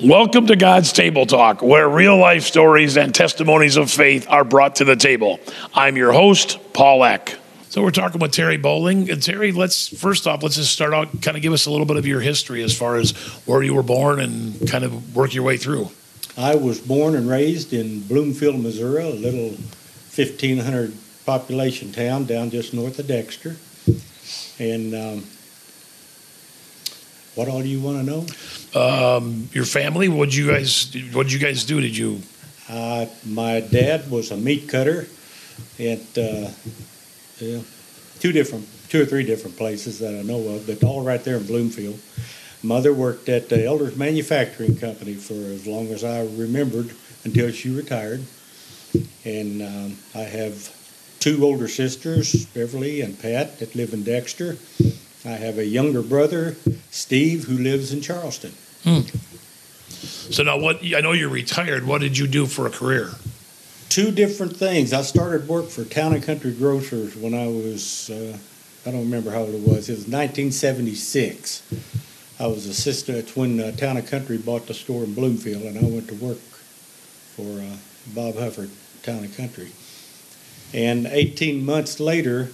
Welcome to God's Table Talk, where real life stories and testimonies of faith are brought to the table. I'm your host, Paul Eck. So we're talking with Terry Bowling. And Terry, let's first off, let's just start out, kind of give us a little bit of your history as far as where you were born and kind of work your way through. I was born and raised in Bloomfield, Missouri, a little 1,500 population town down just north of Dexter. And um, what all do you want to know? Um, your family, what'd you guys, what'd you guys do? Did you, Uh, my dad was a meat cutter at uh, yeah, two different, two or three different places that I know of, but all right there in Bloomfield. Mother worked at the Elders Manufacturing Company for as long as I remembered until she retired. And um, I have two older sisters, Beverly and Pat, that live in Dexter. I have a younger brother, Steve, who lives in Charleston. so now what, I know you're retired. What did you do for a career? two different things. I started work for Town and Country Grocers when I was, uh, I don't remember how old it was. It was 1976. I was assistant it's when uh, Town and Country bought the store in Bloomfield, and I went to work for uh, Bob Hufford, Town and Country. And 18 months later,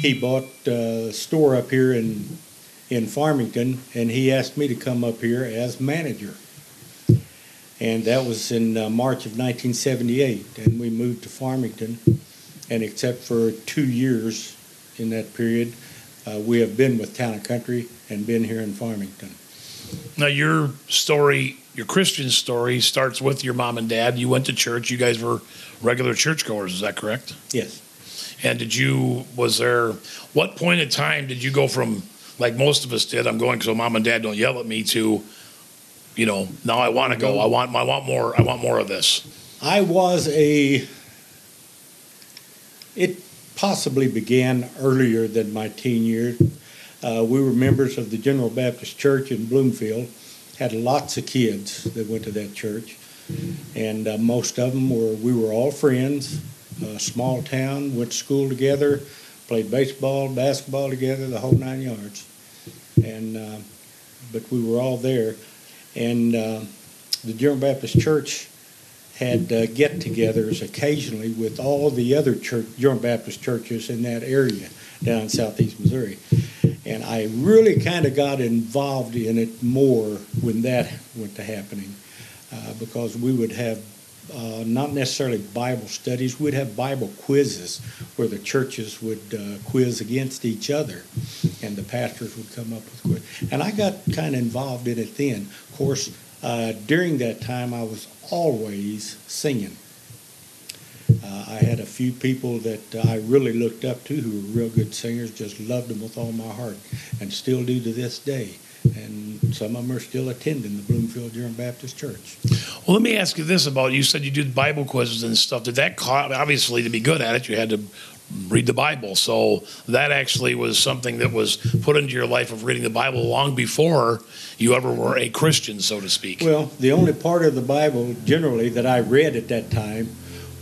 he bought uh, a store up here in in Farmington, and he asked me to come up here as manager and that was in uh, March of 1978. And we moved to Farmington, and except for two years in that period, uh, we have been with Town and Country and been here in Farmington. Now, your story, your Christian story, starts with your mom and dad. You went to church. You guys were regular churchgoers. Is that correct? Yes. And did you? Was there? What point in time did you go from like most of us did? I'm going so mom and dad don't yell at me. To, you know, now I want to go. I want. I want more. I want more of this. I was a. It possibly began earlier than my teen years. Uh, we were members of the General Baptist Church in Bloomfield. Had lots of kids that went to that church, and uh, most of them were. We were all friends. A small town, went to school together, played baseball, basketball together, the whole nine yards. And uh, but we were all there, and uh, the General Baptist Church had uh, get-togethers occasionally with all the other church, General Baptist churches in that area down in southeast Missouri. And I really kind of got involved in it more when that went to happening, uh, because we would have uh, not necessarily Bible studies, we'd have Bible quizzes where the churches would uh, quiz against each other, and the pastors would come up with quiz. And I got kind of involved in it then. Of course, uh, during that time, I was always singing. Uh, I had a few people that I really looked up to who were real good singers, just loved them with all my heart, and still do to this day. And some of them are still attending the Bloomfield General Baptist Church. Well, let me ask you this about you said you did Bible quizzes and stuff. Did that obviously to be good at it, you had to read the Bible. So that actually was something that was put into your life of reading the Bible long before you ever were a Christian, so to speak. Well, the only part of the Bible generally that I read at that time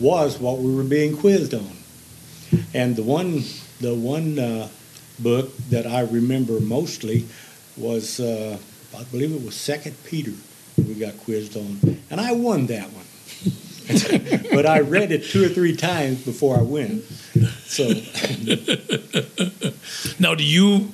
was what we were being quizzed on. And the one, the one uh, book that I remember mostly was, uh, I believe it was Second Peter. that We got quizzed on, and I won that one. but I read it two or three times before I went. So Now, do you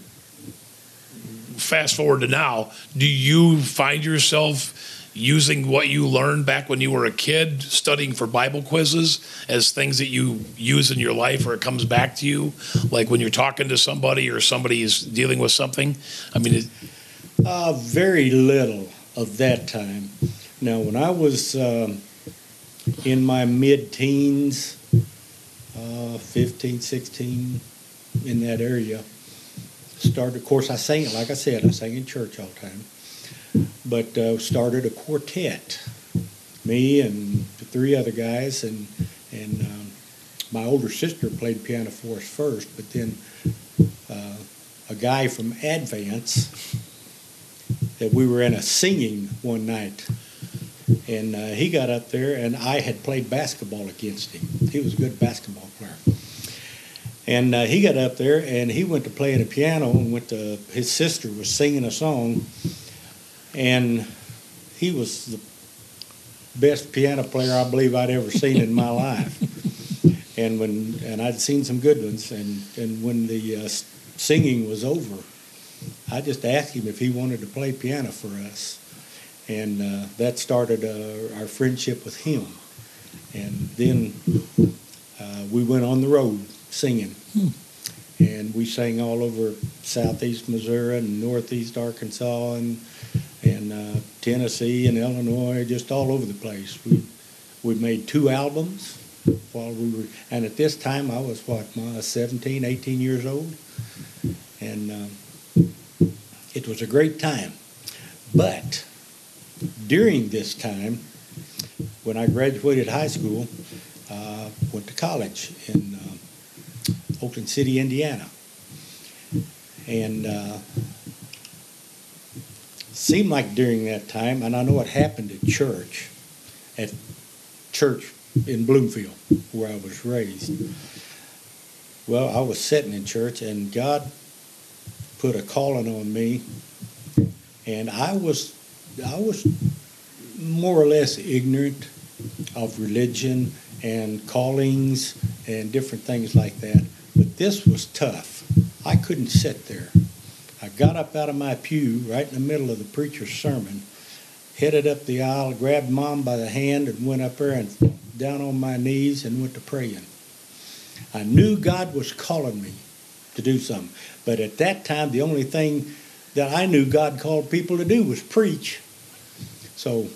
fast forward to now? Do you find yourself using what you learned back when you were a kid, studying for Bible quizzes, as things that you use in your life, or it comes back to you, like when you're talking to somebody or somebody is dealing with something? I mean, it, Uh, very little of that time. Now, when I was um, in my mid teens, uh, 15, 16, in that area, started, of course, I sang like I said, I sang in church all the time, but uh, started a quartet. Me and three other guys, and, and um, my older sister played piano for us first, but then uh, a guy from Advance that we were in a singing one night. And uh, he got up there, and I had played basketball against him. He was a good basketball player. And uh, he got up there, and he went to playing the piano, and went to his sister was singing a song, and he was the best piano player I believe I'd ever seen in my life. And when and I'd seen some good ones, and and when the uh, singing was over, I just asked him if he wanted to play piano for us, and uh, that started uh, our friendship with him. And then uh, we went on the road singing, and we sang all over southeast Missouri and northeast Arkansas and and uh, Tennessee and Illinois, just all over the place. We we made two albums while we were, and at this time I was what, ma, 17, 18 years old, and um, it was a great time. But during this time, when I graduated high school, uh, went to college in uh, Oakland City, Indiana, and uh, seemed like during that time, and I know it happened at church, at church in Bloomfield, where I was raised. Well, I was sitting in church, and God put a calling on me, and I was, I was more or less ignorant of religion and callings and different things like that. But this was tough. I couldn't sit there. I got up out of my pew right in the middle of the preacher's sermon, headed up the aisle, grabbed mom by the hand, and went up there and down on my knees and went to praying. I knew God was calling me to do something. But at that time, the only thing that I knew God called people to do was preach. So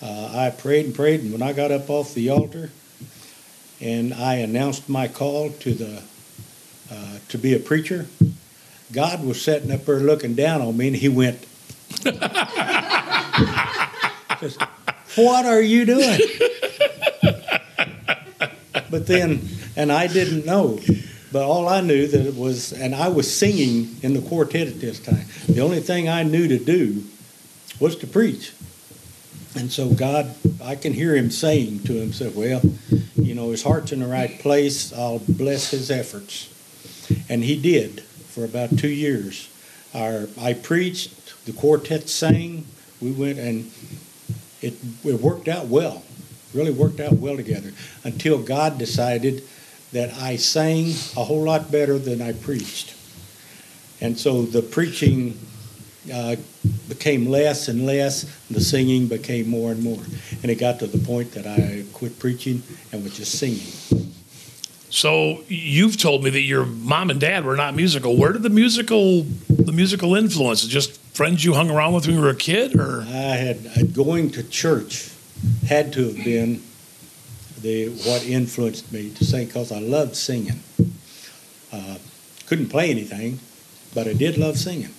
uh, I prayed and prayed, and when I got up off the altar and I announced my call to the uh, to be a preacher, God was sitting up there looking down on me, and He went, "What are you doing?" but then, and I didn't know. But all I knew that it was, and I was singing in the quartet at this time. The only thing I knew to do was to preach. And so God, I can hear him saying to himself, well, you know, his heart's in the right place. I'll bless his efforts. And he did for about two years. Our, I preached, the quartet sang, we went, and it, it worked out well, really worked out well together until God decided that I sang a whole lot better than I preached. And so the preaching uh, became less and less, and the singing became more and more. And it got to the point that I quit preaching and was just singing. So you've told me that your mom and dad were not musical. Where did the musical the musical influence? Just friends you hung around with when you were a kid, or I had uh, going to church had to have been the what influenced me to sing because I loved singing. Uh, couldn't play anything, but I did love singing.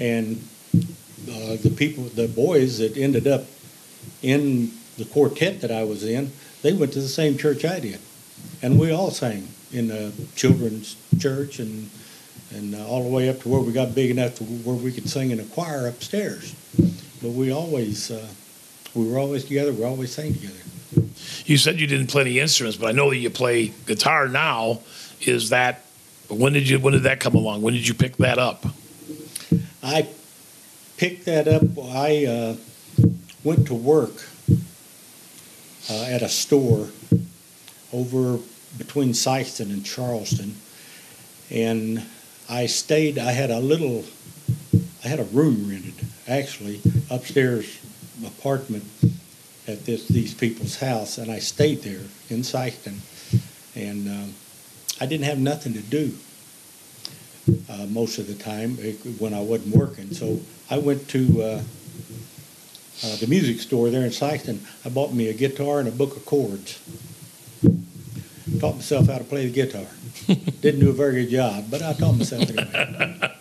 And uh, the people, the boys that ended up in the quartet that I was in, they went to the same church I did, and we all sang in the children's church and and uh, all the way up to where we got big enough to where we could sing in a choir upstairs. But we always uh, we were always together. We always sang together. you said you didn't play any instruments, but I know that you play guitar now. Is that when did you when did that come along? When did you pick that up? I picked that up. I uh, went to work uh, at a store over between Sikeston and Charleston, and I stayed. I had a little, I had a room rented actually upstairs apartment at this these people's house, and I stayed there in Sikeston, and um, I didn't have nothing to do uh, most of the time eh, when I wasn't working. So I went to uh, uh, the music store there in Sikeston. I bought me a guitar and a book of chords. Taught myself how to play the guitar. Didn't do a very good job, but I taught myself anyway.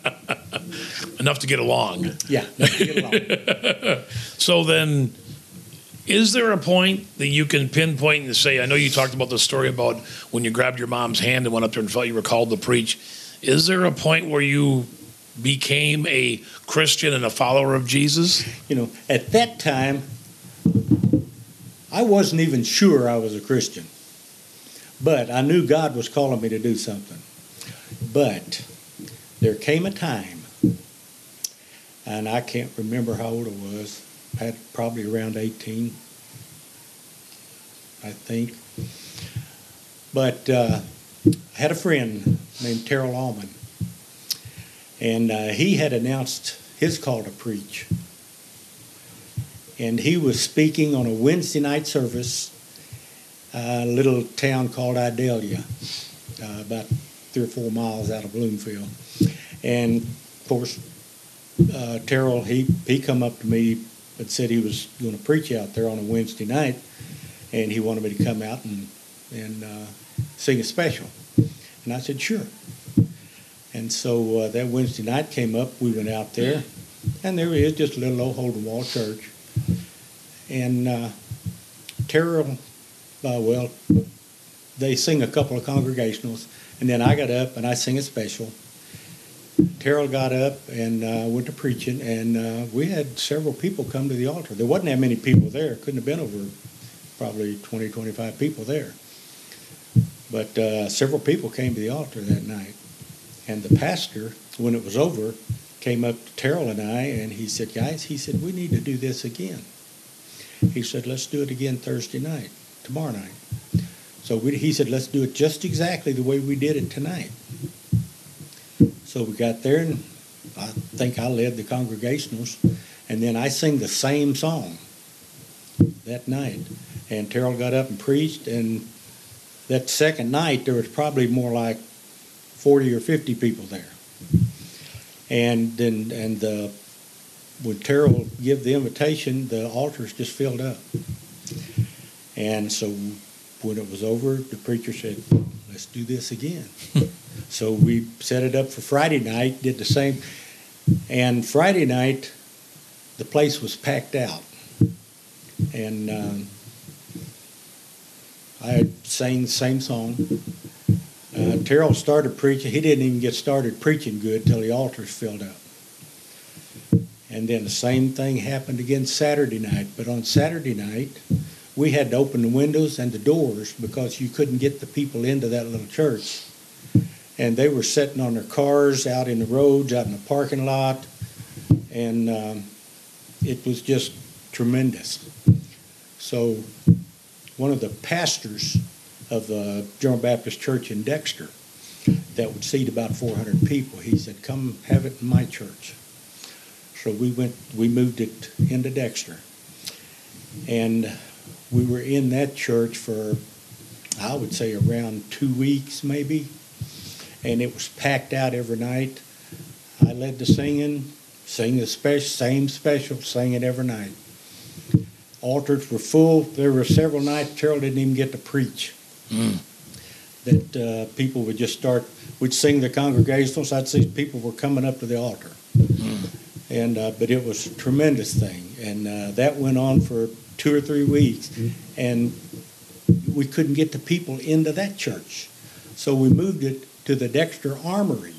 Enough to get along. Yeah, get along. So then, is there a point that you can pinpoint and say, I know you talked about the story about when you grabbed your mom's hand and went up there and felt you were called to preach. Is there a point where you became a Christian and a follower of Jesus? You know, at that time, I wasn't even sure I was a Christian, but I knew God was calling me to do something. But there came a time, and I can't remember how old I was, had probably around 18, I think. But uh, I had a friend named Terrell Allman, and uh, he had announced his call to preach. And he was speaking on a Wednesday night service, a little town called Idalia, uh, about three or four miles out of Bloomfield. And of course, uh, Terrell, he, he come up to me and said he was going to preach out there on a Wednesday night, and he wanted me to come out and, and uh, sing a special. And I said, sure. And so uh, that Wednesday night came up, we went out there, and there is just a little old Holden Wall church. And uh, Terrell, uh, well, they sing a couple of congregationals, and then I got up and I sing a special. Terrell got up and uh, went to preaching, and uh, we had several people come to the altar. There wasn't that many people there. Couldn't have been over probably 20, 25 people there. But uh, several people came to the altar that night. And the pastor, when it was over, came up to Terrell and I, and he said, Guys, he said, we need to do this again. He said, Let's do it again Thursday night, tomorrow night. So we, he said, Let's do it just exactly the way we did it tonight. So we got there, and I think I led the congregationals, and then I sing the same song that night. And Terrell got up and preached, and that second night there was probably more like 40 or 50 people there. And then, and the, when Terrell give the invitation, the altars just filled up. And so when it was over, the preacher said, let's do this again. so we set it up for Friday night, did the same. And Friday night, the place was packed out. And um, I sang the same song. Uh, Terrell started preaching. He didn't even get started preaching good till the altars filled up. And then the same thing happened again Saturday night. But on Saturday night, we had to open the windows and the doors because you couldn't get the people into that little church. And they were sitting on their cars out in the roads, out in the parking lot. And um, it was just tremendous. So, one of the pastors of the General Baptist Church in Dexter that would seat about 400 people. He said, "Come have it in my church." So we went. We moved it into Dexter, and we were in that church for, I would say, around two weeks maybe, and it was packed out every night. I led the singing, sing the special, same special, sang it every night. Altars were full. There were several nights Terrell didn't even get to preach Mm. that uh, people would just start, we'd sing the congregationals, I'd see people were coming up to the altar. And, uh, but it was a tremendous thing. And uh, that went on for two or three weeks. And we couldn't get the people into that church. So we moved it to the Dexter Armory.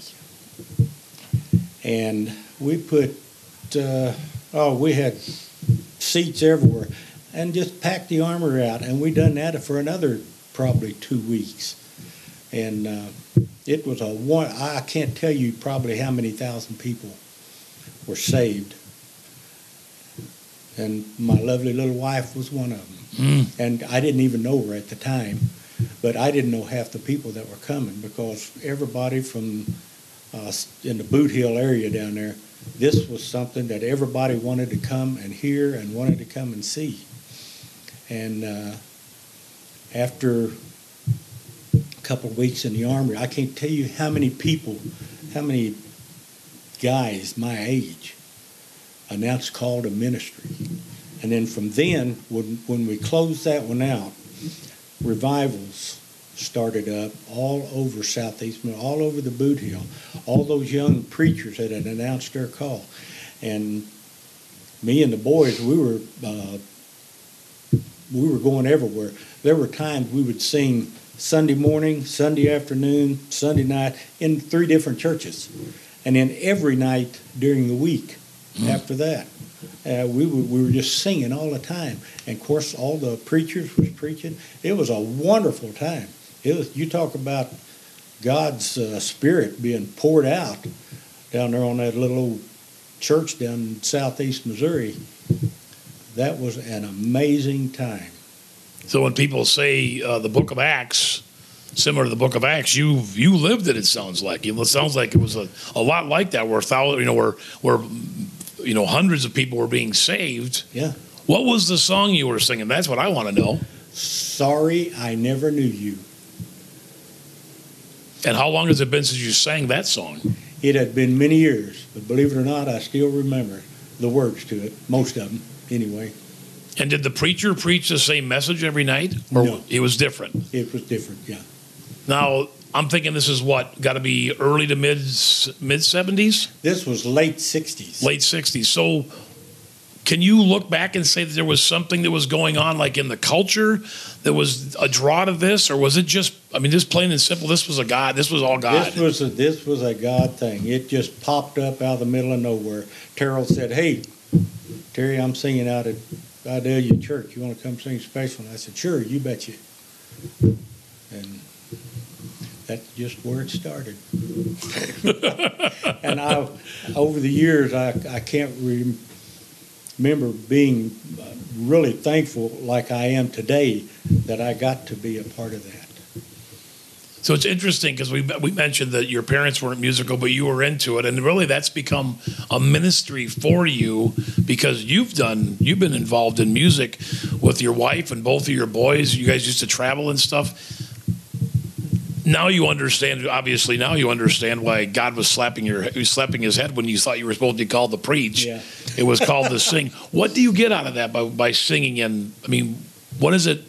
And we put, uh, oh, we had seats everywhere and just packed the armory out. And we done that for another probably two weeks. And uh, it was a one, I can't tell you probably how many thousand people were saved. And my lovely little wife was one of them. Mm. And I didn't even know her at the time, but I didn't know half the people that were coming because everybody from uh, in the Bootheel area down there, this was something that everybody wanted to come and hear and wanted to come and see. And uh, after a couple of weeks in the army, I can't tell you how many people, how many guys my age announced call to ministry. And then from then, when, when we closed that one out, revivals started up all over Southeast, all over the Bootheel. All those young preachers that had announced their call. And me and the boys, we were uh, we were going everywhere. There were times we would sing Sunday morning, Sunday afternoon, Sunday night in three different churches, and then every night during the week after that. Uh, we, were, we were just singing all the time. And of course, all the preachers was preaching. It was a wonderful time. It was, you talk about God's uh, Spirit being poured out down there on that little old church down in southeast Missouri. that was an amazing time. So when people say uh, the Book of Acts, similar to the Book of Acts, you you lived it. It sounds like it sounds like it was a, a lot like that, where thousand, you know, where where you know hundreds of people were being saved. Yeah. What was the song you were singing? That's what I want to know. Sorry, I never knew you. And how long has it been since you sang that song? It had been many years, but believe it or not, I still remember the words to it, most of them, anyway. And did the preacher preach the same message every night, or No. it was different? It was different, yeah. Now I'm thinking this is what got to be early to mid mid seventies, This was late 60s. late sixties. So can you look back and say that there was something that was going on, like in the culture, that was a draw to this, or was it just? I mean, just plain and simple. This was a God. This was all God. This was a, this was a God thing. It just popped up out of the middle of nowhere. Terrell said, "Hey, Terry, I'm singing out at Vidalia Church. You want to come sing special?" And I said, "Sure, you betcha." And that's just where it started. and I, over the years, I I can't re- remember being really thankful like I am today that I got to be a part of that. So it's interesting because we we mentioned that your parents weren't musical, but you were into it, and really that's become a ministry for you because you've done you've been involved in music with your wife and both of your boys. You guys used to travel and stuff. Now you understand. Obviously, now you understand why God was slapping your he was slapping his head when you thought you were supposed to be called to preach. Yeah. It was called to sing. What do you get out of that by, by singing? And I mean, what is it?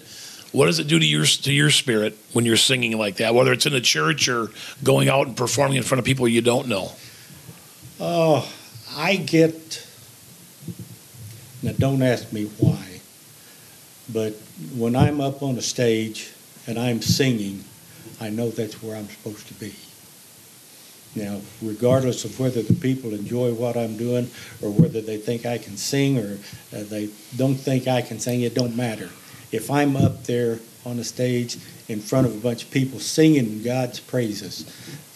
What does it do to your to your spirit when you're singing like that? Whether it's in a church or going out and performing in front of people you don't know. Oh, I get. Now, don't ask me why, but when I'm up on a stage and I'm singing, I know that's where I'm supposed to be. Now, regardless of whether the people enjoy what I'm doing or whether they think I can sing or uh, they don't think I can sing, it don't matter. If I'm up there on a stage in front of a bunch of people singing God's praises,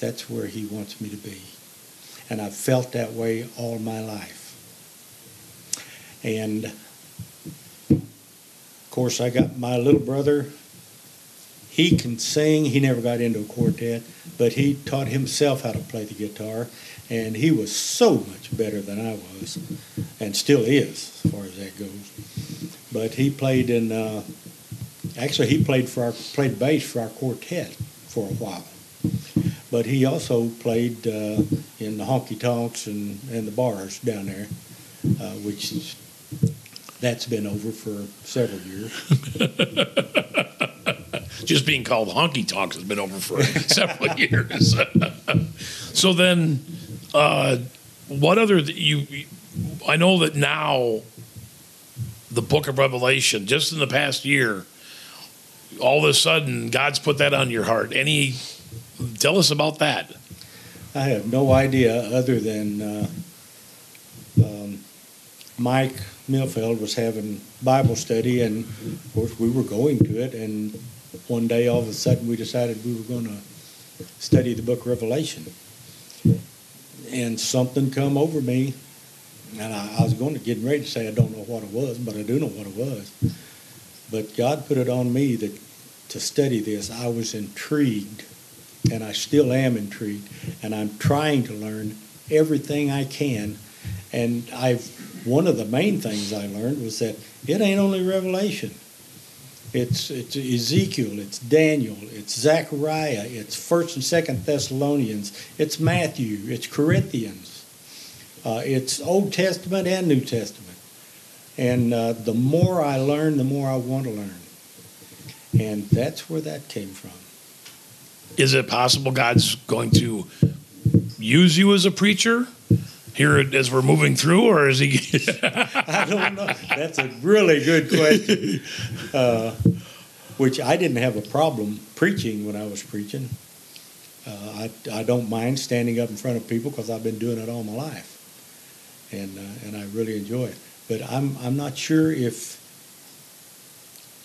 that's where He wants me to be and I've felt that way all my life. And of course, I got my little brother. He can sing. He never got into a quartet, but he taught himself how to play the guitar, and he was so much better than I was, and still is, as far as that goes. But he played in. Uh, actually, he played for our played bass for our quartet for a while but he also played uh, in the honky tonks and, and the bars down there, uh, which is, that's been over for several years. Just being called honky tonks has been over for several years. so then, uh, what other you? I know that now, the Book of Revelation, just in the past year, all of a sudden God's put that on your heart. Any? Tell us about that. I have no idea other than uh, um, Mike Milfeld was having Bible study, and of course we were going to it. And one day, all of a sudden, we decided we were going to study the Book Revelation, and something come over me, and I, I was going to get ready to say I don't know what it was, but I do know what it was. But God put it on me that to study this. I was intrigued and I still am intrigued, and I'm trying to learn everything I can. And I've one of the main things I learned was that it ain't only Revelation. It's it's Ezekiel, it's Daniel, it's Zechariah, it's First and Second Thessalonians, it's Matthew, it's Corinthians, uh, it's Old Testament and New Testament. And uh, the more I learn, the more I want to learn. And that's where that came from. Is it possible God's going to use you as a preacher here as we're moving through, or is he? I don't know. That's a really good question. Uh, which I didn't have a problem preaching when I was preaching. Uh, I, I don't mind standing up in front of people because I've been doing it all my life, and uh, and I really enjoy it. But I'm I'm not sure if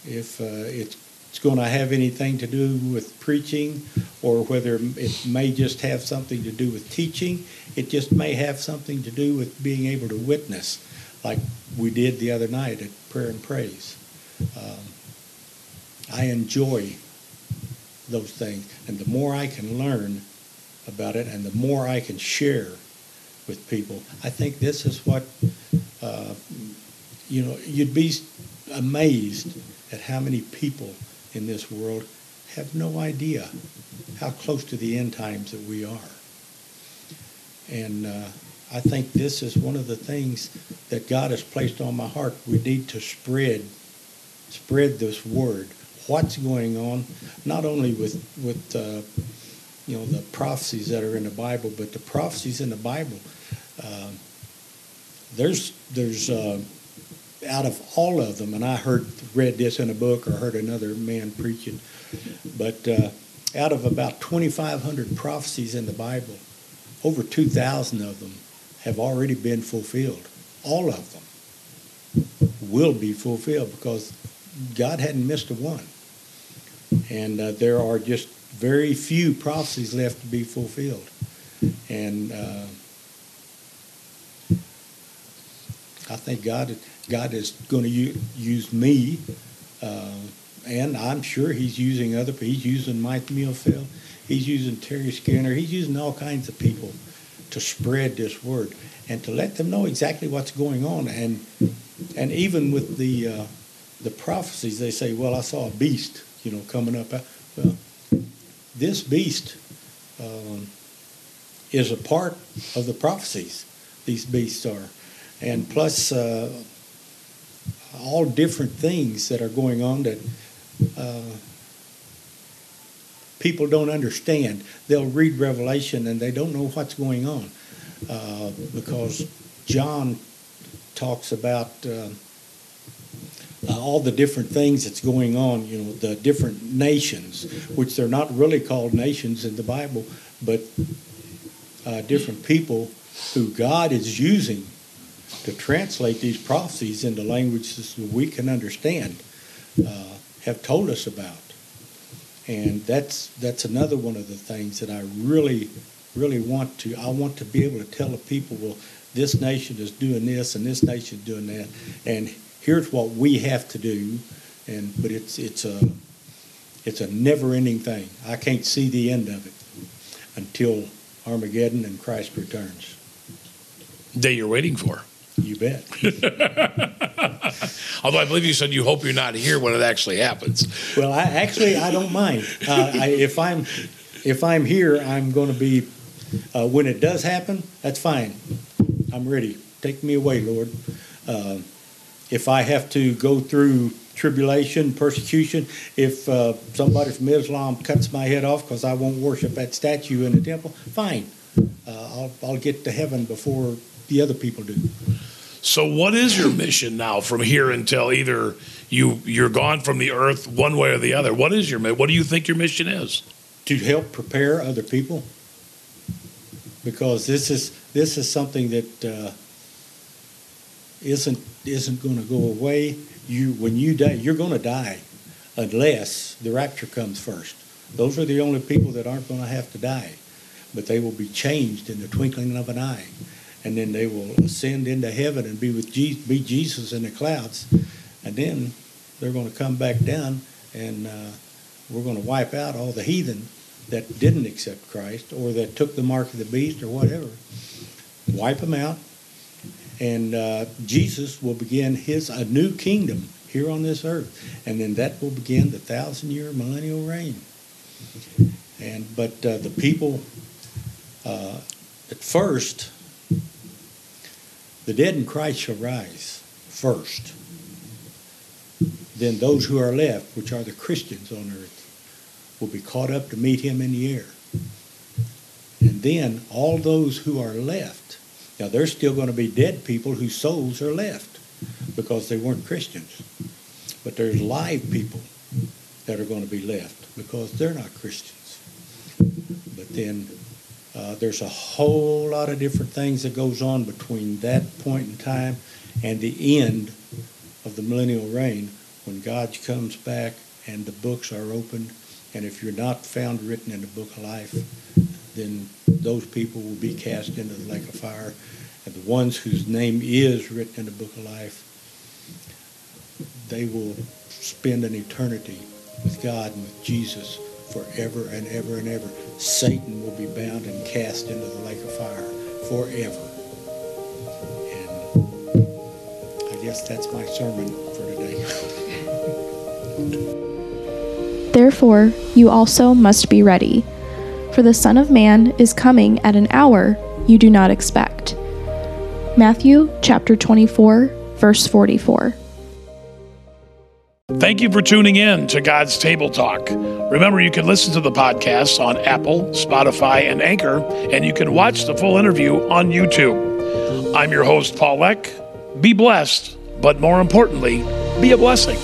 if uh, it's it's going to have anything to do with preaching or whether it may just have something to do with teaching. It just may have something to do with being able to witness like we did the other night at prayer and praise. Um, I enjoy those things, and the more I can learn about it, and the more I can share with people, I think this is what uh, you know. You'd be amazed at how many people in this world have no idea how close to the end times that we are. And uh, I think this is one of the things that God has placed on my heart. We need to spread, spread this word. What's going on, not only with with uh, you know the prophecies that are in the Bible, but the prophecies in the Bible. Uh, there's there's uh, out of all of them, and I heard read this in a book or heard another man preaching, but uh, out of about 2,500 prophecies in the Bible, over 2,000 of them have already been fulfilled. All of them will be fulfilled because God hadn't missed a one. And uh, there are just very few prophecies left to be fulfilled. And uh, I think God, God is going to use me, uh, and I'm sure He's using other people. He's using Mike Millfield. He's using Terry Skinner. He's using all kinds of people to spread this word and to let them know exactly what's going on. And and even with the uh, the prophecies, they say, "Well, I saw a beast, you know, coming up." Well, this beast um, is a part of the prophecies. These beasts are, and plus uh, all different things that are going on that. Uh, people don't understand. They'll read Revelation and they don't know what's going on uh, because John talks about uh, uh, all the different things that's going on, you know, the different nations, which they're not really called nations in the Bible, but uh, different people who God is using to translate these prophecies into languages that we can understand uh, have told us about. And that's that's another one of the things that I really, really want to. I want to be able to tell the people, well, this nation is doing this and this nation is doing that, and here's what we have to do. And but it's it's a it's a never-ending thing. I can't see the end of it until Armageddon and Christ returns. Day you're waiting for. You bet. Although I believe you said you hope you're not here when it actually happens. Well, I actually I don't mind. Uh, I, if I'm if I'm here, I'm going to be. Uh, when it does happen, that's fine. I'm ready. Take me away, Lord. Uh, if I have to go through tribulation, persecution, if uh, somebody from Islam cuts my head off because I won't worship that statue in the temple, fine. Uh, I'll, I'll get to heaven before the other people do. So, what is your mission now from here until either you you're gone from the earth one way or the other? What is your what do you think your mission is? To help prepare other people, because this is this is something that uh, not isn't going to go away. You when you die, you're going to die, unless the rapture comes first. Those are the only people that aren't going to have to die, but they will be changed in the twinkling of an eye and then they will ascend into heaven and be with be Jesus in the clouds, and then they're going to come back down, and uh, we're going to wipe out all the heathen that didn't accept Christ or that took the mark of the beast or whatever. Wipe them out, and uh, Jesus will begin his a new kingdom here on this earth, and then that will begin the thousand-year millennial reign. And but uh, the people uh, at first the dead in Christ shall rise first. Then those who are left, which are the Christians on earth, will be caught up to meet him in the air. And then all those who are left, now there's still going to be dead people whose souls are left because they weren't Christians. But there's live people that are going to be left because they're not Christians. But then uh, there's a whole lot of different things that goes on between that point in time and the end of the millennial reign when God comes back and the books are opened. And if you're not found written in the book of life, then those people will be cast into the lake of fire. And the ones whose name is written in the book of life, they will spend an eternity with God and with Jesus forever and ever and ever. Satan will be bound and cast into the lake of fire forever. And I guess that's my sermon for today. Therefore, you also must be ready, for the Son of Man is coming at an hour you do not expect. Matthew chapter 24, verse 44. Thank you for tuning in to God's Table Talk. Remember, you can listen to the podcast on Apple, Spotify, and Anchor, and you can watch the full interview on YouTube. I'm your host, Paul Leck. Be blessed, but more importantly, be a blessing.